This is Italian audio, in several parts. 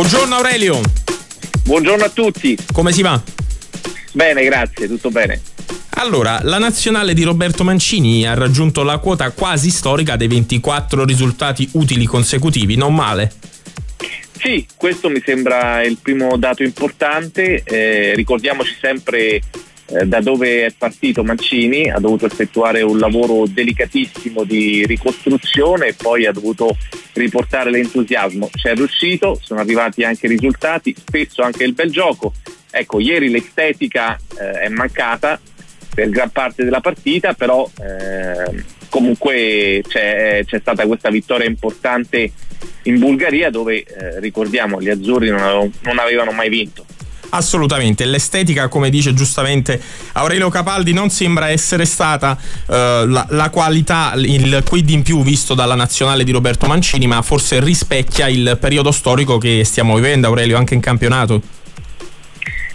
Buongiorno Aurelio. Buongiorno a tutti. Come si va? Bene, grazie, tutto bene. Allora, la nazionale di Roberto Mancini ha raggiunto la quota quasi storica dei 24 risultati utili consecutivi, non male. Sì, questo mi sembra il primo dato importante. Eh, ricordiamoci sempre eh, da dove è partito Mancini, ha dovuto effettuare un lavoro delicatissimo di ricostruzione e poi ha dovuto riportare l'entusiasmo. Ci è riuscito, sono arrivati anche i risultati, spesso anche il bel gioco. Ecco, ieri l'estetica eh, è mancata per gran parte della partita, però eh, comunque c'è, c'è, stata questa vittoria importante in Bulgaria dove, eh, ricordiamo, gli azzurri non, avevo, non avevano mai vinto. Assolutamente, l'estetica, come dice giustamente Aurelio Capaldi, non sembra essere stata uh, la, la, qualità, il quid in più visto dalla nazionale di Roberto Mancini, ma forse rispecchia il periodo storico che stiamo vivendo, Aurelio, anche in campionato.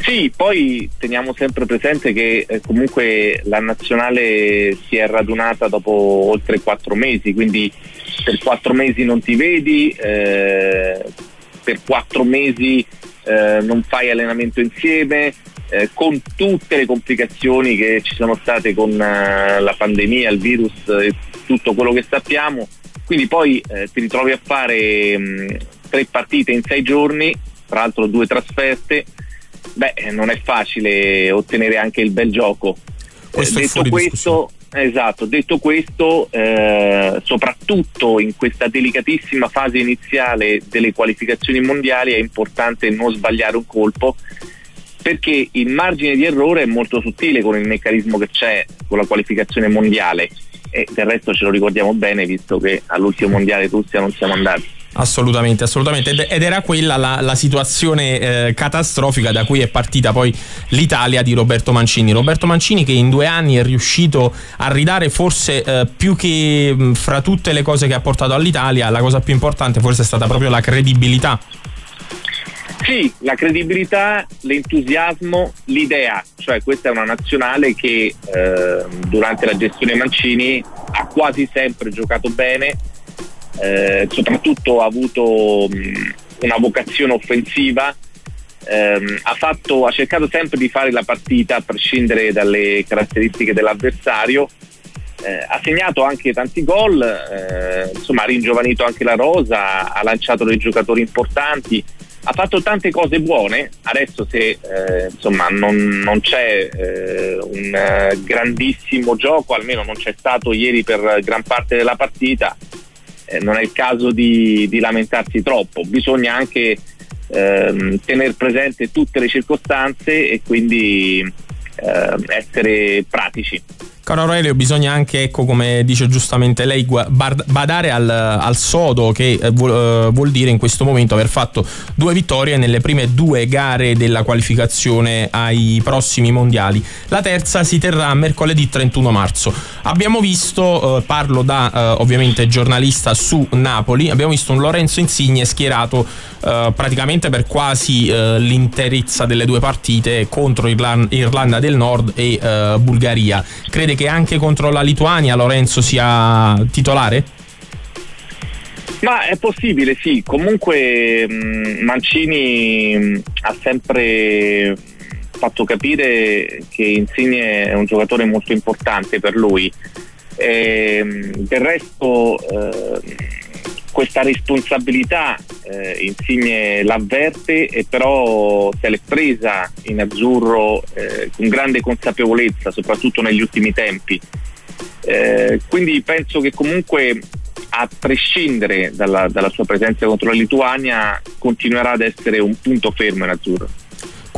Sì, poi teniamo sempre presente che eh, comunque la nazionale si è radunata dopo oltre quattro mesi, quindi per quattro mesi non ti vedi, eh, per quattro mesi eh, non fai allenamento insieme, eh, con tutte le complicazioni che ci sono state con uh, la pandemia, il virus e tutto quello che sappiamo. Quindi poi eh, ti ritrovi a fare mh, tre partite in sei giorni, tra l'altro due trasferte. Beh, non è facile ottenere anche il bel gioco. Questo eh, detto questo, Esatto, detto questo, eh, soprattutto in questa delicatissima fase iniziale delle qualificazioni mondiali è importante non sbagliare un colpo perché il margine di errore è molto sottile con il meccanismo che c'è con la qualificazione mondiale e del resto ce lo ricordiamo bene visto che all'ultimo mondiale Russia non siamo andati. Assolutamente, assolutamente. Ed era quella la, la situazione eh, catastrofica da cui è partita poi l'Italia di Roberto Mancini. Roberto Mancini che in due anni è riuscito a ridare forse eh, più che mh, fra tutte le cose che ha portato all'Italia, la cosa più importante forse è stata proprio la credibilità. Sì, la credibilità, l'entusiasmo, l'idea, cioè questa è una nazionale che eh, durante la gestione Mancini ha quasi sempre giocato bene, eh, soprattutto ha avuto mh, una vocazione offensiva, ehm, ha, fatto, ha, cercato sempre di fare la partita a prescindere dalle caratteristiche dell'avversario, eh, ha segnato anche tanti gol, eh, insomma ha ringiovanito anche la rosa, ha lanciato dei giocatori importanti, ha fatto tante cose buone, adesso se eh, insomma non, non c'è eh, un eh, grandissimo gioco, almeno non c'è stato ieri per gran parte della partita, eh, non è il caso di, di lamentarsi troppo, bisogna anche ehm, tenere presente tutte le circostanze e quindi ehm, essere pratici. Caro Aurelio, bisogna anche, ecco, come dice giustamente lei, badare al, al sodo, che eh, vuol, eh, vuol, dire in questo momento aver fatto due vittorie nelle prime due gare della qualificazione ai prossimi mondiali. La terza si terrà mercoledì 31 marzo. Abbiamo visto, eh, parlo da eh, ovviamente giornalista su Napoli, abbiamo visto un Lorenzo Insigne schierato eh, praticamente per quasi eh, l'interezza delle due partite contro Irlanda, del Nord e Bulgaria. Crede che anche contro la Lituania Lorenzo sia titolare? Ma è possibile, sì. Comunque Mancini ha sempre fatto capire che Insigne è un giocatore molto importante per lui. E, del resto eh, questa responsabilità eh, Insigne l'avverte e però se l'è presa in azzurro eh, con grande consapevolezza, soprattutto negli ultimi tempi. Eh, quindi penso che comunque a prescindere dalla, dalla sua presenza contro la Lituania continuerà ad essere un punto fermo in azzurro.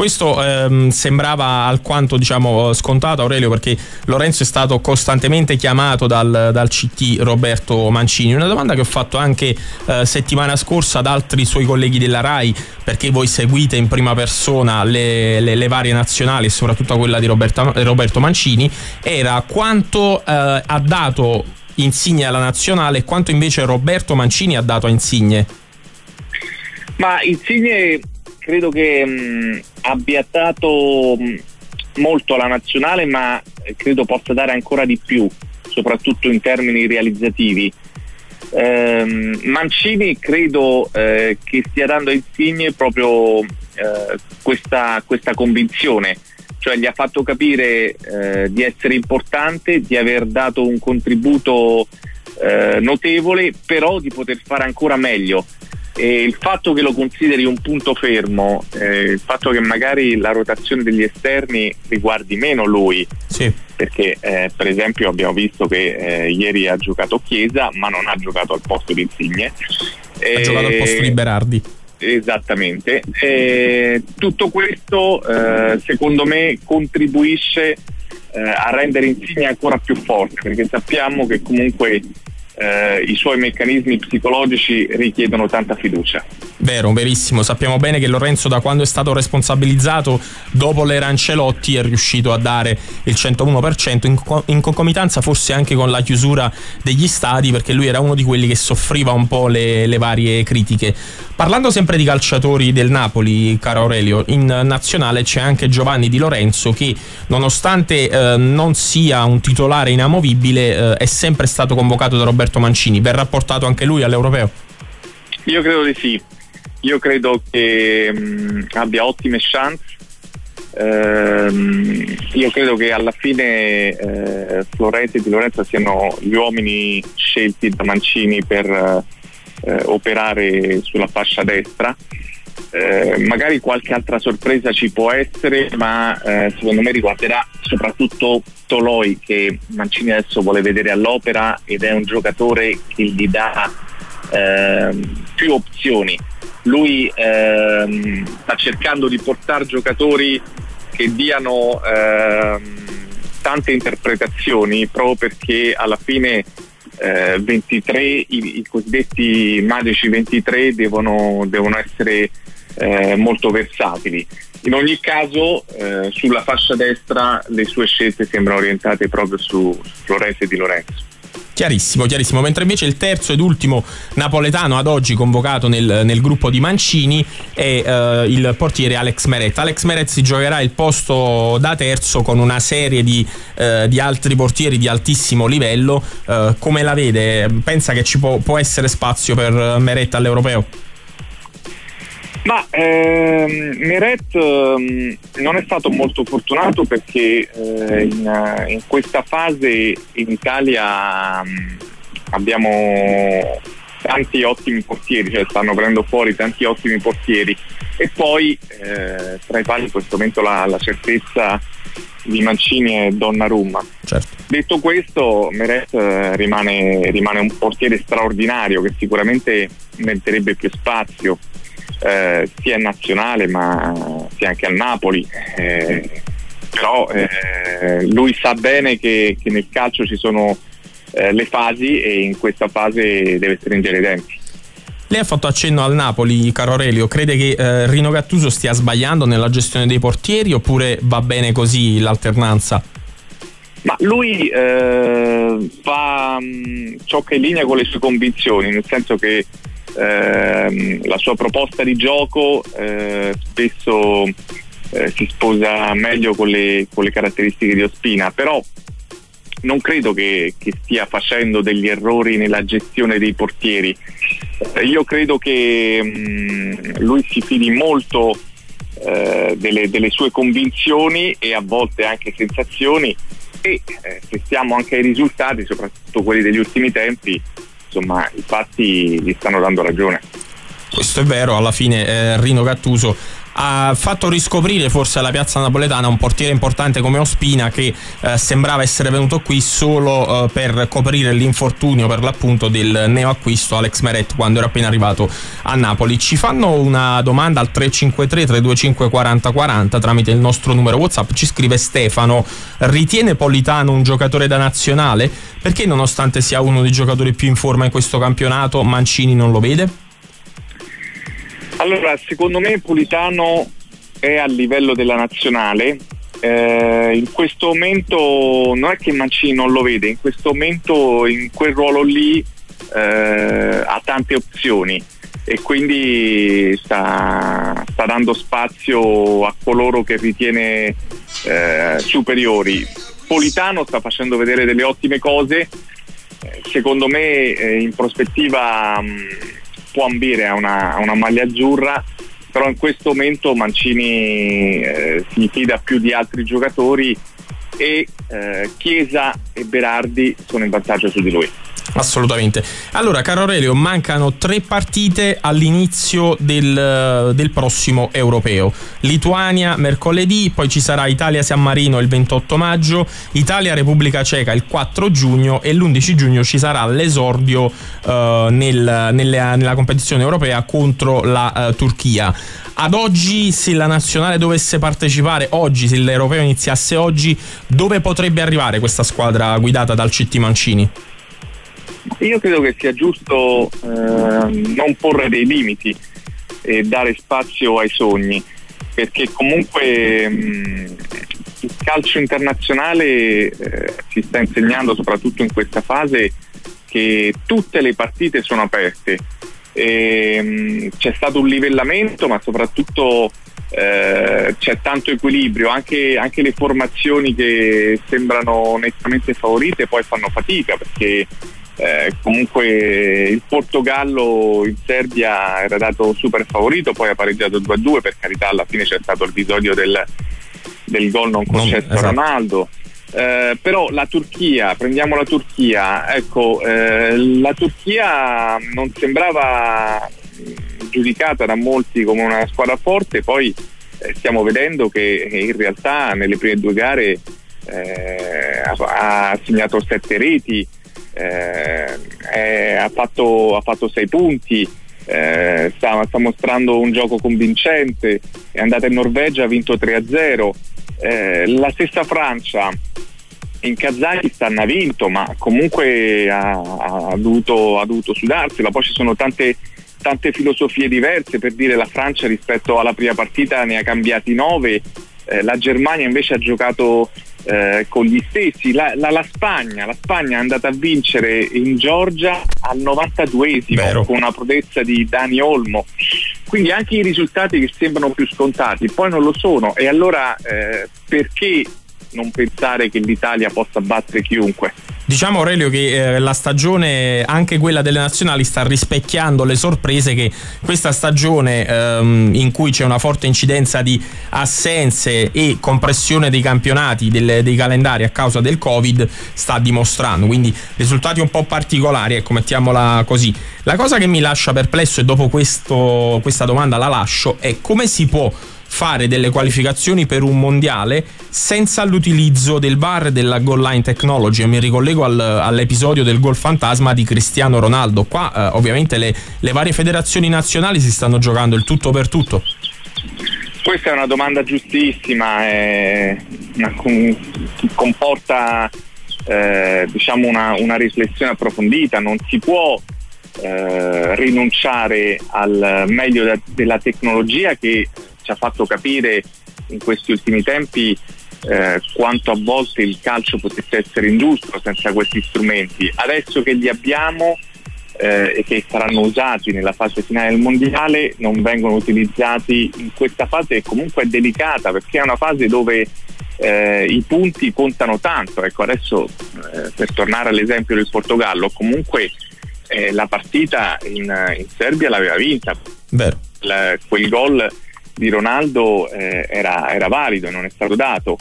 Questo ehm, sembrava alquanto diciamo, scontato Aurelio perché Lorenzo è stato costantemente chiamato dal, dal CT Roberto Mancini. Una domanda che ho fatto anche eh, settimana scorsa ad altri suoi colleghi della RAI perché voi seguite in prima persona le, le, le varie nazionali e soprattutto quella di Roberta, Roberto Mancini era quanto eh, ha dato Insigne alla nazionale e quanto invece Roberto Mancini ha dato a Insigne. Ma Insigne credo che mh, abbia dato mh, molto alla nazionale, ma credo possa dare ancora di più, soprattutto in termini realizzativi. Eh, Mancini credo eh, che stia dando a Insigne proprio eh, questa, questa, convinzione, cioè gli ha fatto capire eh, di essere importante, di aver dato un contributo eh, notevole, però di poter fare ancora meglio. E il fatto che lo consideri un punto fermo, eh, il fatto che magari la rotazione degli esterni riguardi meno lui, sì. perché eh, per esempio abbiamo visto che eh, ieri ha giocato Chiesa ma non ha giocato al posto di Insigne. Ha giocato al posto di Berardi. Esattamente. Tutto questo eh, secondo me contribuisce eh, a rendere Insigne ancora più forte perché sappiamo che comunque eh, i suoi meccanismi psicologici richiedono tanta fiducia. Vero, verissimo. Sappiamo bene che Lorenzo da quando è stato responsabilizzato dopo l'era Ancelotti è riuscito a dare il 101% in, co- in, concomitanza forse anche con la chiusura degli stadi perché lui era uno di quelli che soffriva un po' le, le varie critiche. Parlando sempre di calciatori del Napoli, caro Aurelio, in nazionale c'è anche Giovanni Di Lorenzo che nonostante eh, non sia un titolare inamovibile eh, è sempre stato convocato da Roberto Mancini. Verrà portato anche lui all'Europeo? Io credo di sì. Io credo che mh, mm, abbia ottime chance. Ehm, io credo che alla fine eh, Florenzi e Di Lorenzo siano gli uomini scelti da Mancini per eh, operare sulla fascia destra. Eh, magari qualche altra sorpresa ci può essere, ma eh, secondo me riguarderà soprattutto Toloi che Mancini adesso vuole vedere all'opera ed è un giocatore che gli dà eh, più opzioni lui ehm, sta cercando di portare giocatori che diano ehm, tante interpretazioni proprio perché alla fine eh, 23, i, i, cosiddetti magici 23 devono, devono essere eh, molto versatili. In ogni caso eh, sulla fascia destra le sue scelte sembrano orientate proprio su Florese Di Lorenzo. Chiarissimo, chiarissimo. Mentre invece il terzo ed ultimo napoletano ad oggi convocato nel, nel gruppo di Mancini è uh, il portiere Alex Meret. Alex Meret si giocherà il posto da terzo con una serie di, uh, di altri portieri di altissimo livello. Uh, come la vede? Pensa che ci può, può essere spazio per Meret all'europeo? Ma ehm, Meret ehm, non è stato molto fortunato perché eh, in, in, questa fase in Italia mh, abbiamo tanti ottimi portieri, cioè stanno prendendo fuori tanti ottimi portieri e poi eh, tra i quali in questo momento la, la certezza di Mancini e Donnarumma. Certo. Detto questo, Meret eh, rimane, rimane un portiere straordinario che sicuramente meriterebbe più spazio eh, sia in nazionale ma sia anche al Napoli. Eh, però eh, lui sa bene che, che, nel calcio ci sono eh, le fasi e in questa fase deve stringere i denti. Lei ha fatto accenno al Napoli, caro Aurelio, crede che eh, Rino Gattuso stia sbagliando nella gestione dei portieri oppure va bene così l'alternanza? Ma lui eh, fa mh, mm, ciò che è in linea con le sue convinzioni, nel senso che ehm, la sua proposta di gioco eh, spesso eh, si sposa meglio con le, con le, caratteristiche di Ospina, però non credo che, che, stia facendo degli errori nella gestione dei portieri. Eh, io credo che mh, mm, lui si fidi molto eh, delle, delle, sue convinzioni e a volte anche sensazioni e eh, se stiamo anche ai risultati, soprattutto quelli degli ultimi tempi, insomma i fatti gli stanno dando ragione. Questo è vero, alla fine eh, Rino Gattuso ha fatto riscoprire forse alla piazza napoletana un portiere importante come Ospina che eh, sembrava essere venuto qui solo eh, per coprire l'infortunio per l'appunto del neoacquisto Alex Meret quando era appena arrivato a Napoli. Ci fanno una domanda al 353 325 40 40 tramite il nostro numero WhatsApp. Ci scrive Stefano: ritiene Politano un giocatore da nazionale? Perché nonostante sia uno dei giocatori più in forma in questo campionato, Mancini non lo vede? Allora, secondo me Politano è a livello della nazionale. Eh, in questo momento non è che Mancini non lo vede, in questo momento in quel ruolo lì eh, ha tante opzioni e quindi sta, sta, dando spazio a coloro che ritiene eh, superiori. Politano sta facendo vedere delle ottime cose, secondo me eh, in prospettiva mh, può ambire a una, a una, maglia azzurra, però in questo momento Mancini eh, si fida più di altri giocatori e eh, Chiesa e Berardi sono in vantaggio su di lui. Assolutamente. Allora, caro Aurelio, mancano tre partite all'inizio del, del, prossimo europeo. Lituania mercoledì, poi ci sarà Italia-San Marino il 28 maggio, Italia-Repubblica Ceca il 4 giugno e l'11 giugno ci sarà l'esordio uh, nel, nelle, nella competizione europea contro la uh, Turchia. Ad oggi, se la nazionale dovesse partecipare oggi, se l'europeo iniziasse oggi, dove potrebbe arrivare questa squadra guidata dal CT Mancini? Io credo che sia giusto eh, non porre dei limiti e dare spazio ai sogni, perché comunque mh, mm, il calcio internazionale eh, si sta insegnando soprattutto in questa fase che tutte le partite sono aperte. E, mh, mm, c'è stato un livellamento, ma soprattutto eh, c'è tanto equilibrio, anche, anche, le formazioni che sembrano nettamente favorite poi fanno fatica perché eh, comunque il Portogallo in Serbia era dato super favorito, poi ha pareggiato 2-2, per carità alla fine c'è stato l'episodio del, del gol non concesso a esatto. Ronaldo. Eh, però la Turchia, prendiamo la Turchia, ecco, eh, la Turchia non sembrava giudicata da molti come una squadra forte, poi eh, stiamo vedendo che in realtà nelle prime due gare eh, ha, ha segnato sette reti, eh, ha, fatto, ha, fatto, sei punti, eh, sta, sta, mostrando un gioco convincente, è andata in Norvegia, ha vinto 3-0. Eh, la stessa Francia in Kazakistan ha vinto, ma comunque ha, ha, dovuto, ha dovuto sudarsela. Poi ci sono tante, tante filosofie diverse, per dire la Francia rispetto alla prima partita ne ha cambiati nove, eh, la Germania invece ha giocato eh, con gli stessi. La, la, la, Spagna, la, Spagna, è andata a vincere in Georgia al 92esimo con una prodezza di Dani Olmo. Quindi anche i risultati che sembrano più scontati poi non lo sono. E allora eh, perché non pensare che l'Italia possa battere chiunque? Diciamo Aurelio che eh, la stagione, anche quella delle nazionali, sta rispecchiando le sorprese che questa stagione ehm, in cui c'è una forte incidenza di assenze e compressione dei campionati, delle, dei calendari a causa del Covid sta dimostrando. Quindi risultati un po' particolari, ecco, mettiamola così. La cosa che mi lascia perplesso e dopo questo, questa domanda la lascio è come si può fare delle qualificazioni per un mondiale senza l'utilizzo del VAR e della goal line technology. Mi ricollego al, all'episodio del gol fantasma di Cristiano Ronaldo. Qua eh, ovviamente le, le varie federazioni nazionali si stanno giocando il tutto per tutto. Questa è una domanda giustissima, eh, comporta eh, diciamo una, una, riflessione approfondita, non si può eh, rinunciare al meglio da, della tecnologia che ci ha fatto capire in questi ultimi tempi eh, quanto a volte il calcio potesse essere ingiusto senza questi strumenti. Adesso che li abbiamo eh, e che saranno usati nella fase finale del mondiale, non vengono utilizzati in questa fase che comunque è delicata perché è una fase dove eh, i punti contano tanto. Ecco, adesso eh, per tornare all'esempio del Portogallo, comunque eh, la partita in, in, Serbia l'aveva vinta. La, quel gol di Ronaldo eh, era, era, valido non è stato dato.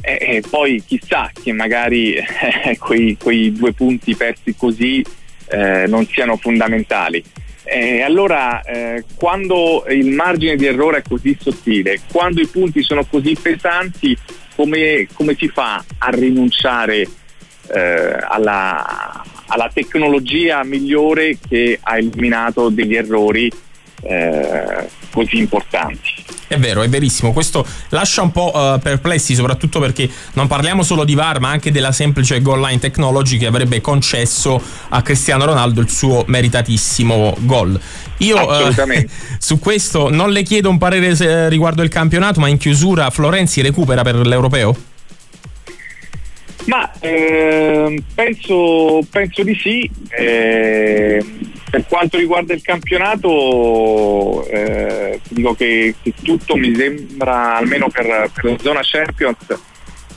E, e poi chissà che magari eh, quei, quei, due punti persi così eh, non siano fondamentali. E allora eh, quando il margine di errore è così sottile, quando i punti sono così pesanti, come, come si fa a rinunciare eh, alla, alla tecnologia migliore che ha eliminato degli errori eh, così importanti. È vero, è verissimo. Questo lascia un po' uh, perplessi, soprattutto perché non parliamo solo di VAR, ma anche della semplice goal line technology che avrebbe concesso a Cristiano Ronaldo il suo meritatissimo gol. Io uh, su questo non le chiedo un parere se, riguardo il campionato, ma in chiusura Florenzi recupera per l'europeo? Ma eh, penso, penso, di sì. Eh, per quanto riguarda il campionato, eh, dico che, che, tutto mi sembra, almeno per, per la zona Champions,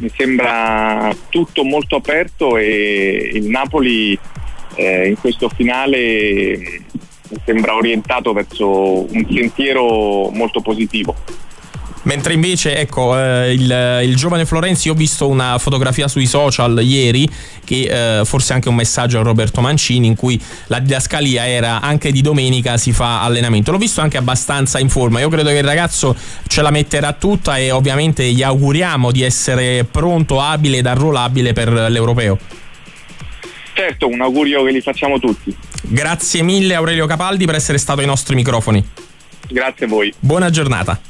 mi sembra tutto molto aperto e il Napoli eh, in questo finale mi sembra orientato verso un sentiero molto positivo. Mentre invece, ecco, eh, il, il, giovane Florenzi, ho visto una fotografia sui social ieri, che eh, forse anche un messaggio a Roberto Mancini, in cui la didascalia era anche di domenica si fa allenamento. L'ho visto anche abbastanza in forma. Io credo che il ragazzo ce la metterà tutta e ovviamente gli auguriamo di essere pronto, abile ed arruolabile per l'europeo. Certo, un augurio che li facciamo tutti. Grazie mille Aurelio Capaldi per essere stato ai nostri microfoni. Grazie a voi. Buona giornata.